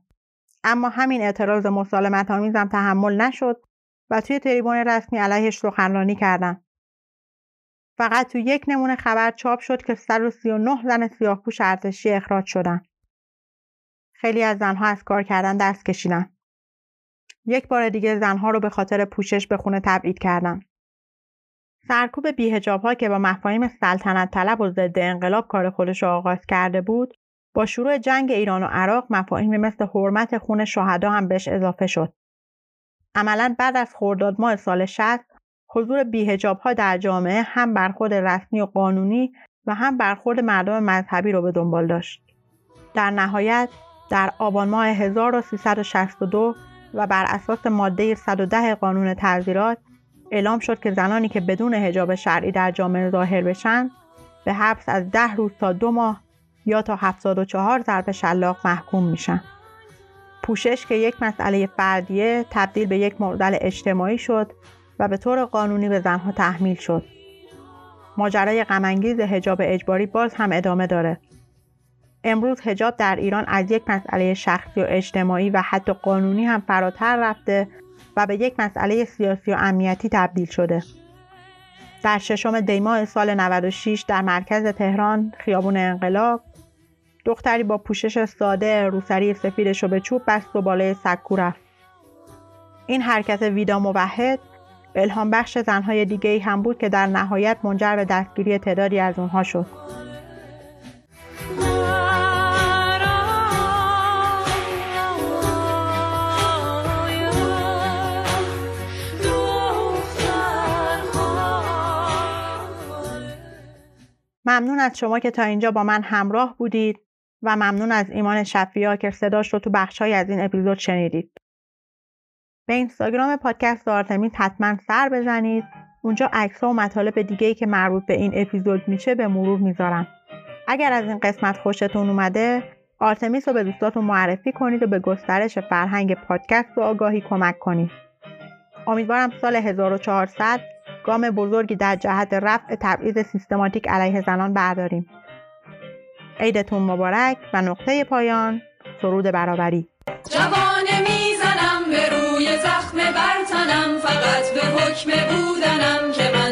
اما همین اعتراض مسالمت آمیزم تحمل نشد و توی تریبون رسمی علیهش سخنرانی کردن. فقط تو یک نمونه خبر چاپ شد که 139 زن سیاهپوش ارتشی اخراج شدن. خیلی از زنها از کار کردن دست کشیدن. یک بار دیگه زنها رو به خاطر پوشش به خونه تبعید کردن. سرکوب بیهجاب ها که با مفاهیم سلطنت طلب و ضد انقلاب کار خودش آغاز کرده بود با شروع جنگ ایران و عراق مفاهیم مثل حرمت خون شهدا هم بهش اضافه شد. عملا بعد از خرداد ماه سال 60 حضور بیهجاب ها در جامعه هم برخورد رسمی و قانونی و هم برخورد مردم مذهبی رو به دنبال داشت. در نهایت در آبان ماه 1362 و بر اساس ماده 110 قانون تعذیرات اعلام شد که زنانی که بدون حجاب شرعی در جامعه ظاهر بشن به حبس از ده روز تا دو ماه یا تا 74 ضرب شلاق محکوم میشن. پوشش که یک مسئله فردیه تبدیل به یک معضل اجتماعی شد و به طور قانونی به زنها تحمیل شد. ماجرای غمانگیز حجاب اجباری باز هم ادامه داره. امروز حجاب در ایران از یک مسئله شخصی و اجتماعی و حتی قانونی هم فراتر رفته و به یک مسئله سیاسی و امنیتی تبدیل شده. در ششم دیماه سال 96 در مرکز تهران خیابون انقلاب دختری با پوشش ساده روسری سفیدش رو به چوب بست و بالای سکو رفت. این حرکت ویدا موحد الهام بخش زنهای دیگه ای هم بود که در نهایت منجر به دستگیری تعدادی از اونها شد. ممنون از شما که تا اینجا با من همراه بودید و ممنون از ایمان شفیا که صداش رو تو بخشهایی از این اپیزود شنیدید. به اینستاگرام پادکست آرتمیس حتما سر بزنید. اونجا عکس و مطالب دیگه ای که مربوط به این اپیزود میشه به مرور می‌ذارم. اگر از این قسمت خوشتون اومده آرتمیس رو به دوستاتون معرفی کنید و به گسترش فرهنگ پادکست و آگاهی کمک کنید. امیدوارم سال 1400 گام بزرگی در جهت رفع تبعیض سیستماتیک علیه زنان برداریم. عیدتون مبارک و نقطه پایان سرود برابری. جوانه روی زخم برتنم فقط به حکم بودنم که من